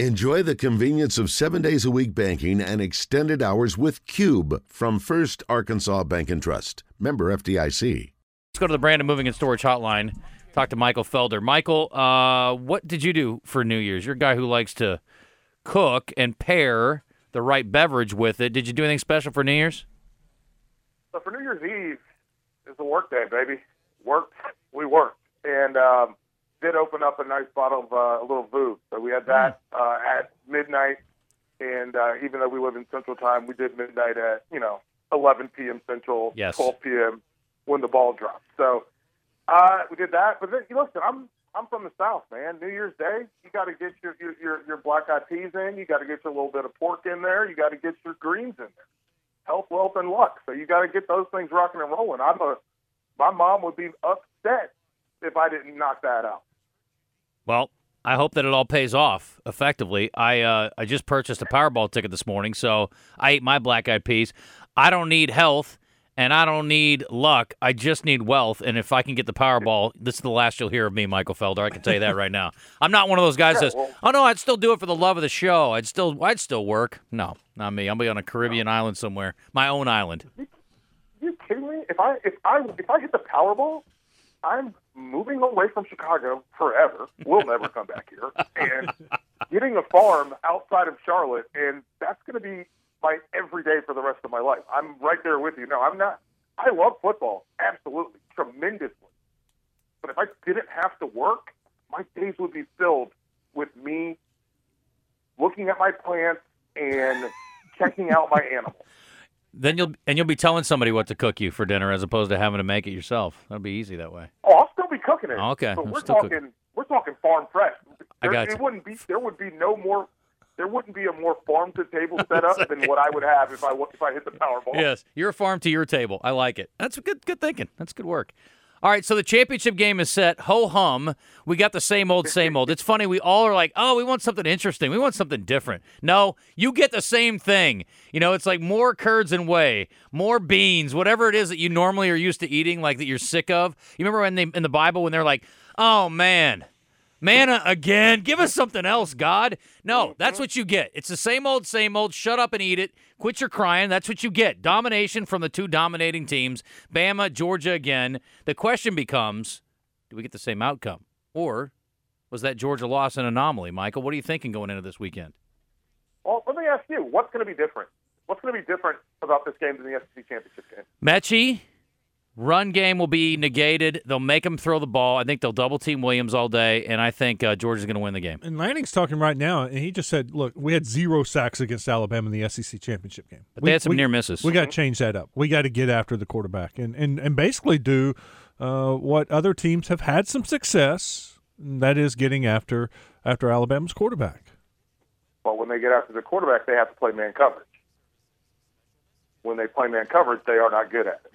Enjoy the convenience of seven days a week banking and extended hours with Cube from First Arkansas Bank and Trust. Member FDIC. Let's go to the Brandon Moving and Storage Hotline. Talk to Michael Felder. Michael, uh, what did you do for New Year's? You're a guy who likes to cook and pair the right beverage with it. Did you do anything special for New Year's? So for New Year's Eve, it's a work day, baby. Worked, we worked, and um, did open up a nice bottle of uh, a little Veuve. So we had that uh, at midnight, and uh, even though we live in Central Time, we did midnight at you know 11 p.m. Central, Yes. 12 p.m. when the ball dropped. So uh, we did that. But then, listen, I'm I'm from the South, man. New Year's Day, you got to get your your your, your black eyed peas in. You got to get your little bit of pork in there. You got to get your greens in there. Health, wealth, and luck. So you got to get those things rocking and rolling. I'm a my mom would be upset if I didn't knock that out. Well, I hope that it all pays off effectively. I uh, I just purchased a Powerball ticket this morning, so I ate my black eyed peas. I don't need health and I don't need luck. I just need wealth. And if I can get the Powerball, this is the last you'll hear of me, Michael Felder. I can tell you that right now. I'm not one of those guys that says, "Oh no, I'd still do it for the love of the show. I'd still I'd still work." No, not me. I'll be on a Caribbean island somewhere, my own island. Are you kidding me? If I if I if I hit the Powerball, I'm moving away from Chicago forever. We'll never come back here, and getting a farm outside of Charlotte, and that's going to be my everyday for the rest of my life. I'm right there with you. No, I'm not. I love football, absolutely, tremendously. But if I didn't have to work, my days would be filled with me looking at my plants and checking out my animals. Then you'll and you'll be telling somebody what to cook you for dinner as opposed to having to make it yourself. That'll be easy that way. Oh, I'll still be cooking it. Okay, but I'm we're talking cooking. we're talking farm fresh. I There, got it wouldn't be there would be no more there wouldn't be a more farm to table setup than what I would have if I if I hit the Powerball. Yes, you're a farm to your table. I like it. That's good. Good thinking. That's good work. All right, so the championship game is set. Ho hum. We got the same old, same old. It's funny. We all are like, oh, we want something interesting. We want something different. No, you get the same thing. You know, it's like more curds and whey, more beans, whatever it is that you normally are used to eating, like that you're sick of. You remember when they in the Bible when they're like, oh man, Manna again. Give us something else, God. No, that's what you get. It's the same old, same old. Shut up and eat it. Quit your crying. That's what you get. Domination from the two dominating teams, Bama, Georgia again. The question becomes do we get the same outcome? Or was that Georgia loss an anomaly? Michael, what are you thinking going into this weekend? Well, let me ask you, what's going to be different? What's going to be different about this game than the SEC championship game? Mechie, run game will be negated. They'll make him throw the ball. I think they'll double team Williams all day, and I think uh, Georgia's going to win the game. And Lanning's talking right now, and he just said, "Look, we had zero sacks against Alabama in the SEC championship game. But we, they had some we- near misses. We got to change that up. We got to get after the quarterback and and and basically do uh, what other teams have had some success. And that is getting after after Alabama's quarterback. Well, when they get after the quarterback, they have to play man coverage. When they play man coverage, they are not good at it.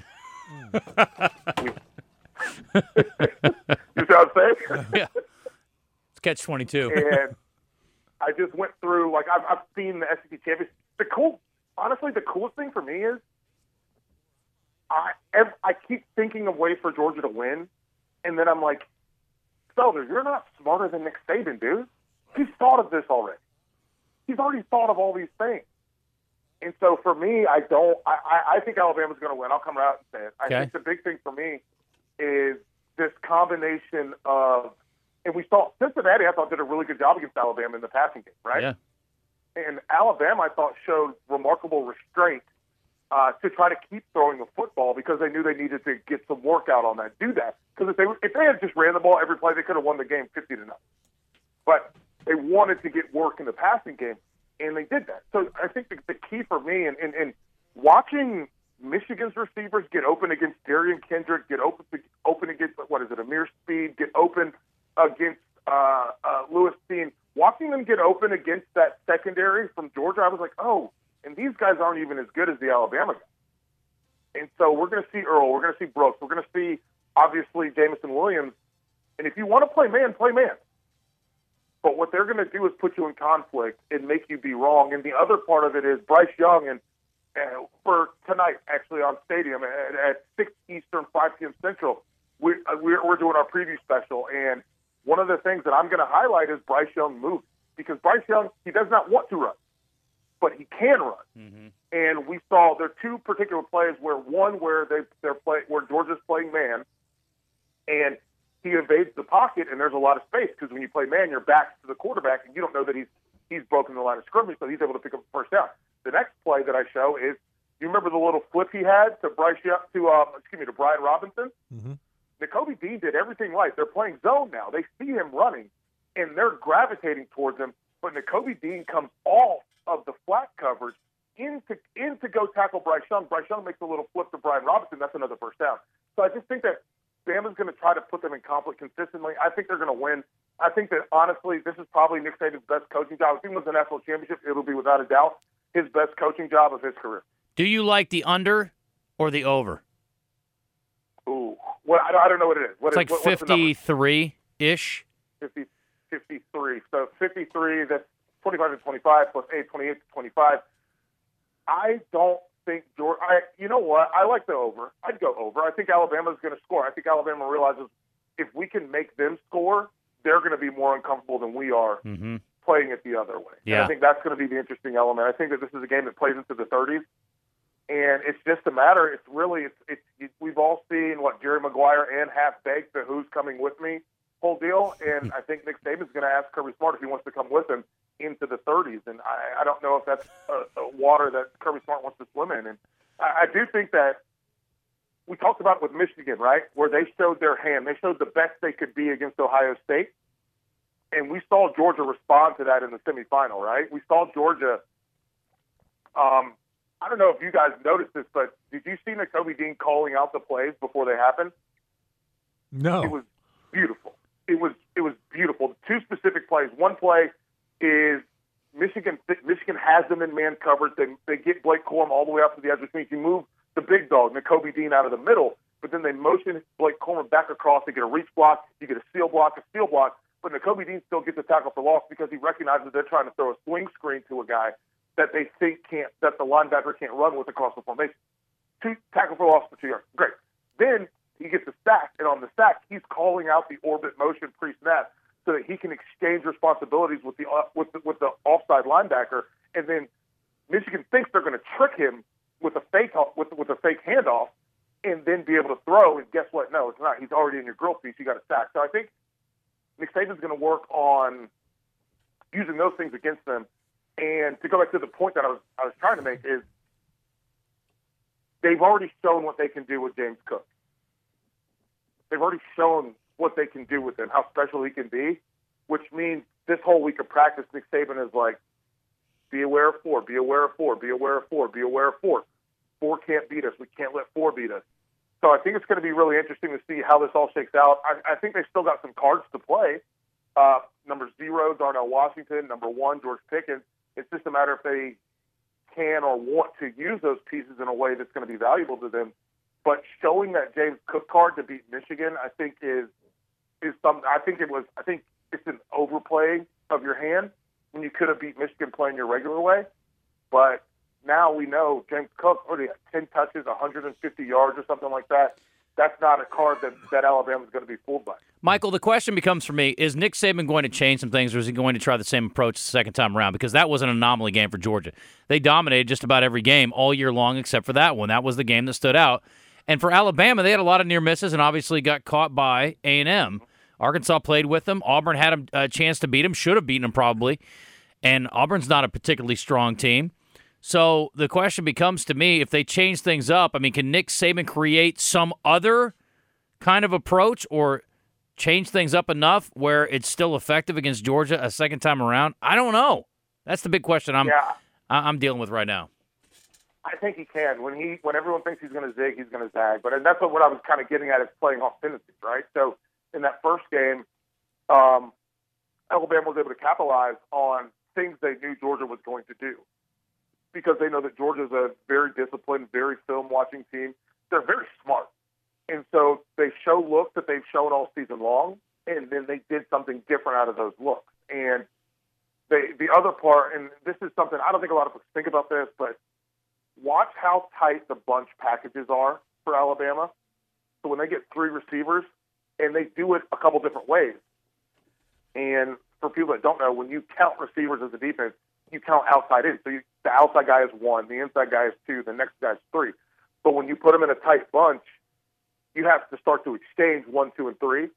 Mm. you see what I'm saying? yeah. It's catch 22. and I just went through like I've, I've seen the SEC championship. The cool, honestly, the coolest thing for me is I I keep thinking of ways for Georgia to win, and then I'm like, Felder, you're not smarter than Nick Saban, dude. He's thought of this already. He's already thought of all these things. And so for me, I don't. I, I, think Alabama's going to win. I'll come out and say it. I Okay. think the big thing for me is this combination of, and we saw Cincinnati. I thought did a really good job against Alabama in the passing game, right? Yeah. And Alabama, I thought, showed remarkable restraint uh, to try to keep throwing the football because they knew they needed to get some workout on that. Do that because if they if they had just ran the ball every play, they could have won the game fifty to nothing. But they wanted to get work in the passing game, and they did that. So I think the, the key for me and in, in watching Michigan's receivers get open against Derion Kendrick, get open open against what is it, Ameer Speed, get open against uh, uh, Lewis Cine. Watching them get open against that secondary from Georgia, I was like, oh, and these guys aren't even as good as the Alabama guys. And so we're going to see Earl, we're going to see Brooks, we're going to see obviously Jameson Williams. And if you want to play man, play man. But what they're going to do is put you in conflict and make you be wrong. And the other part of it is Bryce Young and uh, for tonight, actually on Stadium at, at 6 Eastern, 5 p.m. Central, we, uh, we're, we're doing our preview special. And one of the things that I'm going to highlight is Bryce Young moves. because Bryce Young he does not want to run, but he can run. Mm-hmm. And we saw there are two particular plays where one where they they're play where Georgia's playing man, and he evades the pocket, and there's a lot of space because when you play man, you're back to the quarterback, and you don't know that he's he's broken the line of scrimmage, so he's able to pick up first down. The next play that I show is you remember the little flip he had to Bryce Young, to um, excuse me to Brian Robinson. Mm-hmm. Dean did everything right. They're playing zone now. They see him running, and they're gravitating towards him. But Nakobe Dean comes off of the flat coverage into into go tackle Bryce Young. Bryce Young makes a little flip to Brian Robinson. That's another first down. So I just think that Bama's going to try to put them in conflict consistently. I think they're going to win. I think that honestly, this is probably Nick Saban's best coaching job. If he wins the national championship, it'll be without a doubt his best coaching job of his career. Do you like the under or the over? Ooh, well, I don't, know what it is. What It's is- like what- what's the number? 53 ish. 50, 53. So 53, that's 25 to 25 plus 8, 28 to 25. I don't think Georgia. I, you know what? I like the over. I'd go over. I think Alabama's going to score. I think Alabama realizes if we can make them score, they're going to be more uncomfortable than we are Mm-hmm. playing it the other way. And I think that's going to be the interesting element. I think that this is a game that plays into the 30s, and it's just a matter. It's really it's it's it, we've all seen what Jerry Maguire and half baked the who's coming with me whole deal, and I think Nick Saban's going to ask Kirby Smart if he wants to come with him into the 30s, and I, I don't know if that's a, a water that Kirby Smart wants to swim in, and I, I do think that. We talked about it with Michigan, right? Where they showed their hand. They showed the best they could be against Ohio State and we saw Georgia respond to that in the semifinal, right? We saw Georgia. Um, I don't know if you guys noticed this, but did you see Nakobe Dean calling out the plays before they happened? No. It was beautiful. It was it was beautiful. Two specific plays. One play is Michigan. Michigan has them in man coverage. They they get Blake Corum all the way up to the edge, which means you move the big dog, Nakobe Dean, out of the middle. But then they motion Blake Corum back across. They get a reach block. You get a seal block, a steal block. But Nakobe Dean still gets a tackle for loss because he recognizes they're trying to throw a swing screen to a guy that they think can't, that the linebacker can't run with across the formation. Two tackle for loss for two yards. Great. Then he gets a sack, and on the sack, he's calling out the orbit motion pre-snap so that he can exchange responsibilities with the uh, with the, with the offside linebacker, and then Michigan thinks they're going to trick him with a fake with with a fake handoff, and then be able to throw. And guess what? No, it's not. He's already in your grill piece. You got a sack. So I think Nick Saban's going to work on using those things against them. And to go back to the point that I was I was trying to make is they've already shown what they can do with James Cook. They've already shown what they can do with him, how special he can be, which means this whole week of practice, Nick Saban is like, be aware of four, be aware of four, be aware of four, be aware of four. Four can't beat us. We can't let four beat us. So I think it's going to be really interesting to see how this all shakes out. I, I think they've still got some cards to play. Uh, number zero, Darnell Washington. Number one, George Pickens. It's just a matter if they can or want to use those pieces in a way that's going to be valuable to them. But showing that James Cook card to beat Michigan, I think is is some. I think it was. I think it's an overplay of your hand when you could have beat Michigan playing your regular way. But now we know James Cook already had 10 touches, 150 yards or something like that. That's not a card that, that Alabama's going to be fooled by. Michael, the question becomes for me is Nick Saban going to change some things or is he going to try the same approach the second time around? Because that was an anomaly game for Georgia. They dominated just about every game all year long except for that one. That was the game that stood out. And for Alabama, they had a lot of near misses and obviously got caught by A&M. Arkansas played with them. Auburn had a uh, chance to beat them, should have beaten them probably. And Auburn's not a particularly strong team. So the question becomes to me if they change things up, I mean, can Nick Saban create some other kind of approach or change things up enough where it's still effective against Georgia a second time around? I don't know. That's the big question I'm Yeah. I'm dealing with right now. I think he can. When he when everyone thinks he's going to zig, he's going to zag. But and that's what, what I was kind of getting at is playing off tendencies, right? So in that first game, um, Alabama was able to capitalize on things they knew Georgia was going to do because they know that Georgia's a very disciplined, very film watching team. They're very smart. And so they show looks that they've shown all season long, and then they did something different out of those looks. And they, the other part, and this is something I don't think a lot of folks think about this, but watch how tight the bunch packages are for Alabama. So when they get three receivers, and they do it a couple different ways. And for people that don't know, when you count receivers as a defense, you count outside in. So you, the outside guy is one, the inside guy is two, the next guy is three. But when you put them in a tight bunch, you have to start to exchange one, two, and three,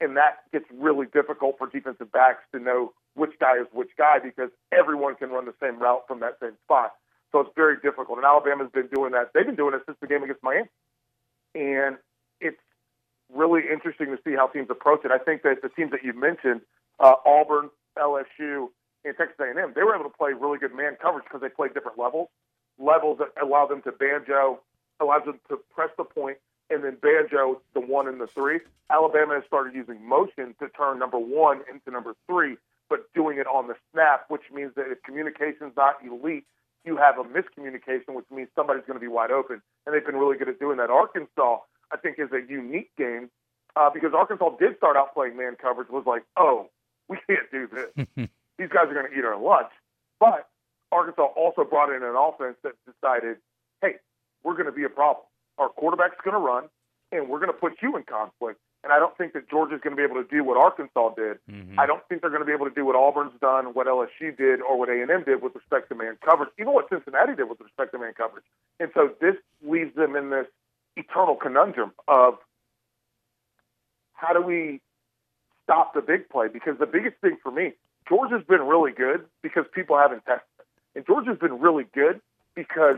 and that gets really difficult for defensive backs to know which guy is which guy because everyone can run the same route from that same spot. So it's very difficult. And Alabama's been doing that. They've been doing it since the game against Miami, and it's really interesting to see how teams approach it. I think that the teams that you mentioned, uh, Auburn, LSU, and Texas A&M, they were able to play really good man coverage because they played different levels, levels that allow them to banjo, allows them to press the point, and then banjo the one and the three. Alabama has started using motion to turn number one into number three, but doing it on the snap, which means that if communication's not elite, you have a miscommunication, which means somebody's going to be wide open. And they've been really good at doing that. Arkansas, I think, is a unique game uh, because Arkansas did start out playing man coverage, was like, oh, we can't do this. These guys are going to eat our lunch. But Arkansas also brought in an offense that decided, hey, we're going to be a problem. Our quarterback's going to run, and we're going to put you in conflict. And I don't think that Georgia's going to be able to do what Arkansas did. Mm-hmm. I don't think they're going to be able to do what Auburn's done, what LSU did, or what A&M did with respect to man coverage, even what Cincinnati did with respect to man coverage. And so this leaves them in this eternal conundrum of how do we stop the big play? Because the biggest thing for me, Georgia's been really good because people haven't tested it. And Georgia's been really good because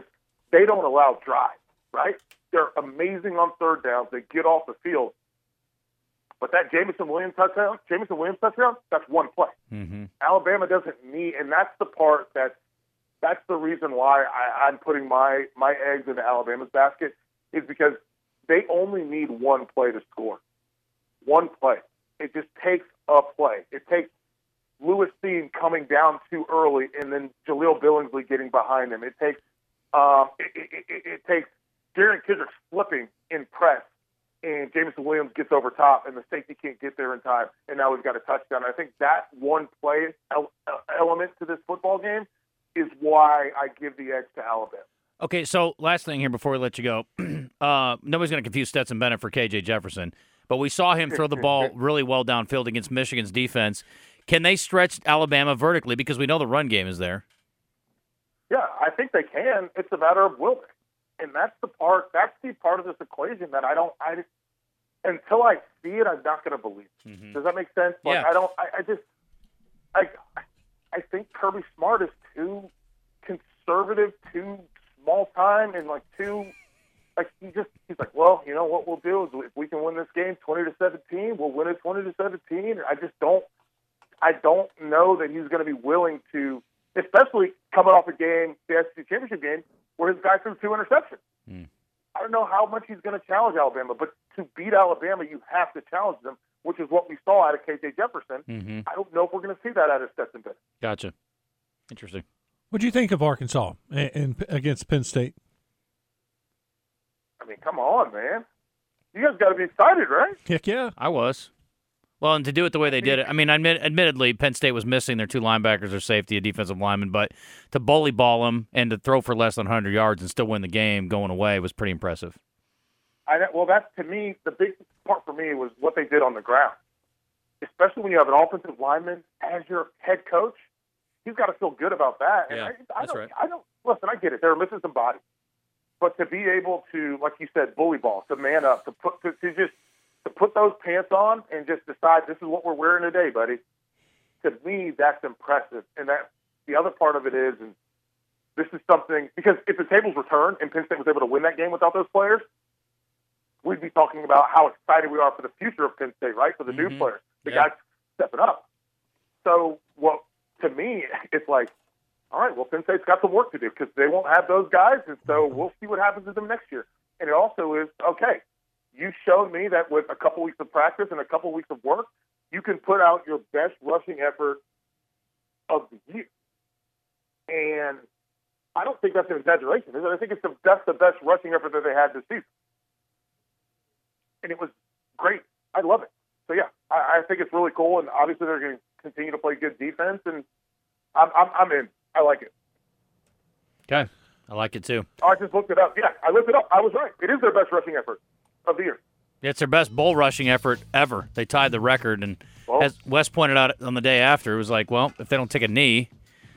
they don't allow drives, right? They're amazing on third downs. They get off the field. But that Jameson Williams touchdown, Jameson Williams touchdown, that's one play. Mm-hmm. Alabama doesn't need, and that's the part that that's the reason why I, I'm putting my my eggs into Alabama's basket is because they only need one play to score. One play. It just takes a play. It takes Lewis Cine coming down too early and then Jahleel Billingsley getting behind him. It takes um, it, it, it, it takes Derion Kendrick flipping in press and Jameson Williams gets over top, and the safety can't get there in time, and now we've got a touchdown. I think that one play element to this football game is why I give the edge to Alabama. Okay, so last thing here before we let you go, uh, nobody's going to confuse Stetson Bennett for KJ Jefferson, but we saw him throw the ball really well downfield against Michigan's defense. Can they stretch Alabama vertically because we know the run game is there? Yeah, I think they can. It's a matter of will and that's the part. That's the part of this equation that I don't. I until I see it, I'm not going to believe. Mm-hmm. Does that make sense? Like, yeah. I don't. I, I just. I. I think Kirby Smart is too conservative, too small time, and like too. Like he just he's like, well, you know what we'll do is if we can win this game twenty to seventeen, we'll win it twenty to seventeen. I just don't. I don't know that he's going to be willing to, especially coming off a game, the SEC championship game, where his guy threw two interceptions. Mm. I don't know how much he's going to challenge Alabama, but to beat Alabama, you have to challenge them, which is what we saw out of KJ Jefferson. Mm-hmm. I don't know if we're going to see that out of Stetson Bennett. Gotcha. Interesting. What do you think of Arkansas and, and against Penn State? I mean, come on, man. You guys got to be excited, right? Heck yeah. I was. Well, and to do it the way they did it, I mean, admit, admittedly, Penn State was missing their two linebackers, their safety, a defensive lineman, but to bully ball them and to throw for less than 100 yards and still win the game going away was pretty impressive. I, well, that's to me the big part for me was what they did on the ground, especially when you have an offensive lineman as your head coach. He's got to feel good about that. And yeah, I, I that's don't, right. I don't listen. I get it. They're missing some bodies, but to be able to, like you said, bully ball, to man up, to put, to, to just to put those pants on and just decide this is what we're wearing today, buddy. To me, that's impressive. And that the other part of it is, and this is something because if the tables were turned and Penn State was able to win that game without those players, we'd be talking about how excited we are for the future of Penn State, right? For the mm-hmm. new players, the yeah. guys stepping up. So, well, to me, it's like, all right, well, Penn State's got some work to do because they won't have those guys, and so we'll see what happens to them next year. And it also is okay you showed me that with a couple weeks of practice and a couple weeks of work, you can put out your best rushing effort of the year. And I don't think that's an exaggeration. I think it's the, that's the best rushing effort that they had this season. And it was great. I love it. So, yeah, I, I think it's really cool. And obviously, they're going to continue to play good defense. And I'm, I'm, I'm in. I like it. Okay. I like it too. I just looked it up. Yeah, I looked it up. I was right. It is their best rushing effort of the year. It's their best bull rushing effort ever. They tied the record, and Well- as Wes pointed out on the day after, it was like, well, if they don't take a knee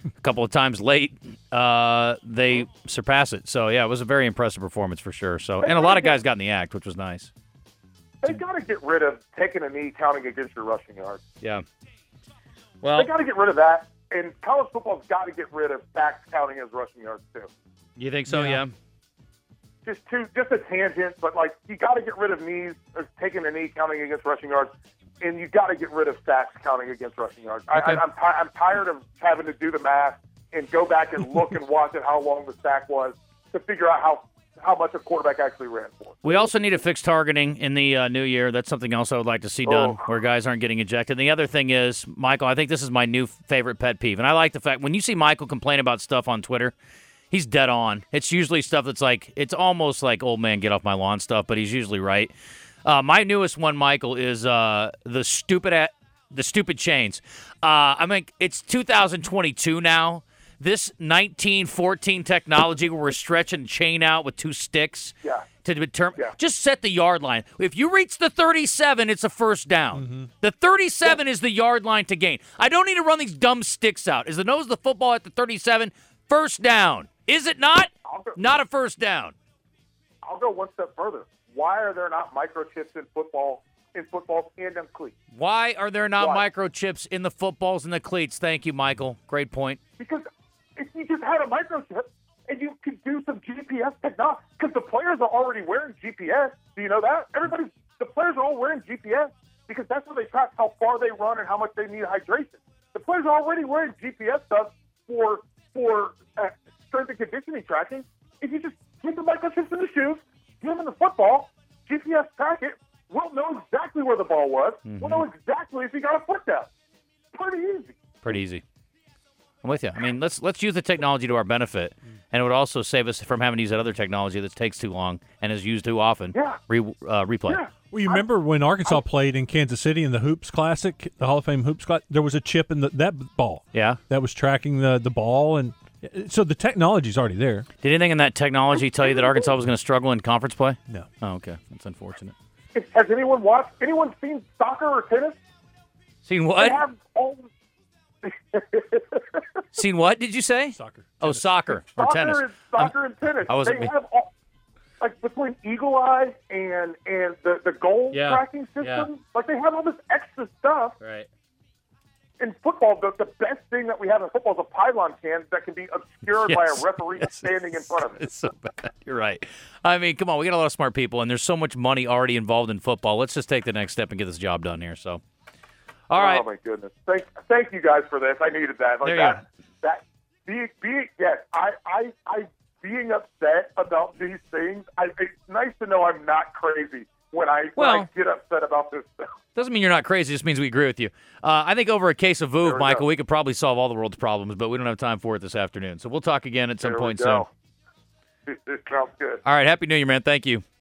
a couple of times late, uh, they surpass it. So yeah, it was a very impressive performance for sure. So and a lot of guys got in the act, which was nice. They got to get rid of taking a knee counting against your rushing yards. Yeah. Well, They got to get rid of that. And college football's got to get rid of sacks counting as rushing yards too. you think so? Yeah. Yeah. Just two, just a tangent, but like you got to get rid of knees, taking a knee counting against rushing yards, and you got to get rid of sacks counting against rushing yards. Okay. I, I, I'm, ti- I'm tired of having to do the math and go back and look and watch at how long the sack was to figure out how how much a quarterback actually ran for. We also need to fix targeting in the uh, new year. That's something else I would like to see done, Oh. where guys aren't getting ejected. And the other thing is, Michael, I think this is my new favorite pet peeve, and I like the fact when you see Michael complain about stuff on Twitter, he's dead on. It's usually stuff that's like it's almost like old man get off my lawn stuff, but he's usually right. Uh, my newest one, Michael, is uh, the stupid at the stupid chains. Uh, I mean, it's 2022 now. This 1914 technology where we're stretching a chain out with two sticks Yeah. to determine. Yeah. Just set the yard line. If you reach the 37, it's a first down. The 37 is the yard line to gain. I don't need to run these dumb sticks out. Is the nose of the football at the 37? First down. Is it not? Go- Not a first down. I'll go one step further. Why are there not microchips in football in football and in cleats? Why are there not Why? microchips in the footballs and the cleats? Thank you, Michael. Great point. Because if you just had a microchip and you could do some GPS technology, because the players are already wearing GPS. Do you know that? Everybody's the players are all wearing GPS because that's where they track how far they run and how much they need hydration. The players are already wearing GPS stuff for for uh, strength and conditioning tracking. If you just get the microchips in the shoes, give them the football, GPS track it, we'll know exactly where the ball was. We'll know exactly if he got a foot down. Pretty easy. Pretty easy. I'm with you. I mean, let's let's use the technology to our benefit, and it would also save us from having to use that other technology that takes too long and is used too often. Yeah. Re, uh, replay. Yeah. Well, you remember when Arkansas played in Kansas City in the Hoops Classic, the Hall of Fame Hoops Classic? There was a chip in the, that ball Yeah. that was tracking the, the ball, and so the technology's already there. Did anything in that technology tell you that Arkansas was going to struggle in conference play? No. Oh, okay. That's unfortunate. Has anyone watched? Anyone seen soccer or tennis? Seen They what? have all Seen what? Did you say? Soccer. Oh, soccer or soccer tennis. and soccer and tennis. I wasn't they me- have all, like between Eagle Eye and and the the goal Yeah, tracking system. yeah. Like they have all this extra stuff Right. In football. The, the best thing that we have in football is a pylon can that can be obscured by a referee Yes. standing in front of it. It's so bad. You're right. I mean, come on. We got a lot of smart people, and there's so much money already involved in football. Let's just take the next step and get this job done here. So, all right. Oh my goodness! Thank thank you guys for this. I needed that. Like There you that that being being yes, I I I being upset about these things. I, it's nice to know I'm not crazy when I when Well- I get upset about this stuff. Doesn't mean you're not crazy. It just means we agree with you. Uh, I think over a case of we Michael, go. we could probably solve all the world's problems, but we don't have time for it this afternoon. So we'll talk again at some There point soon. go. This, this sounds good. All right. Happy New Year, man. Thank you.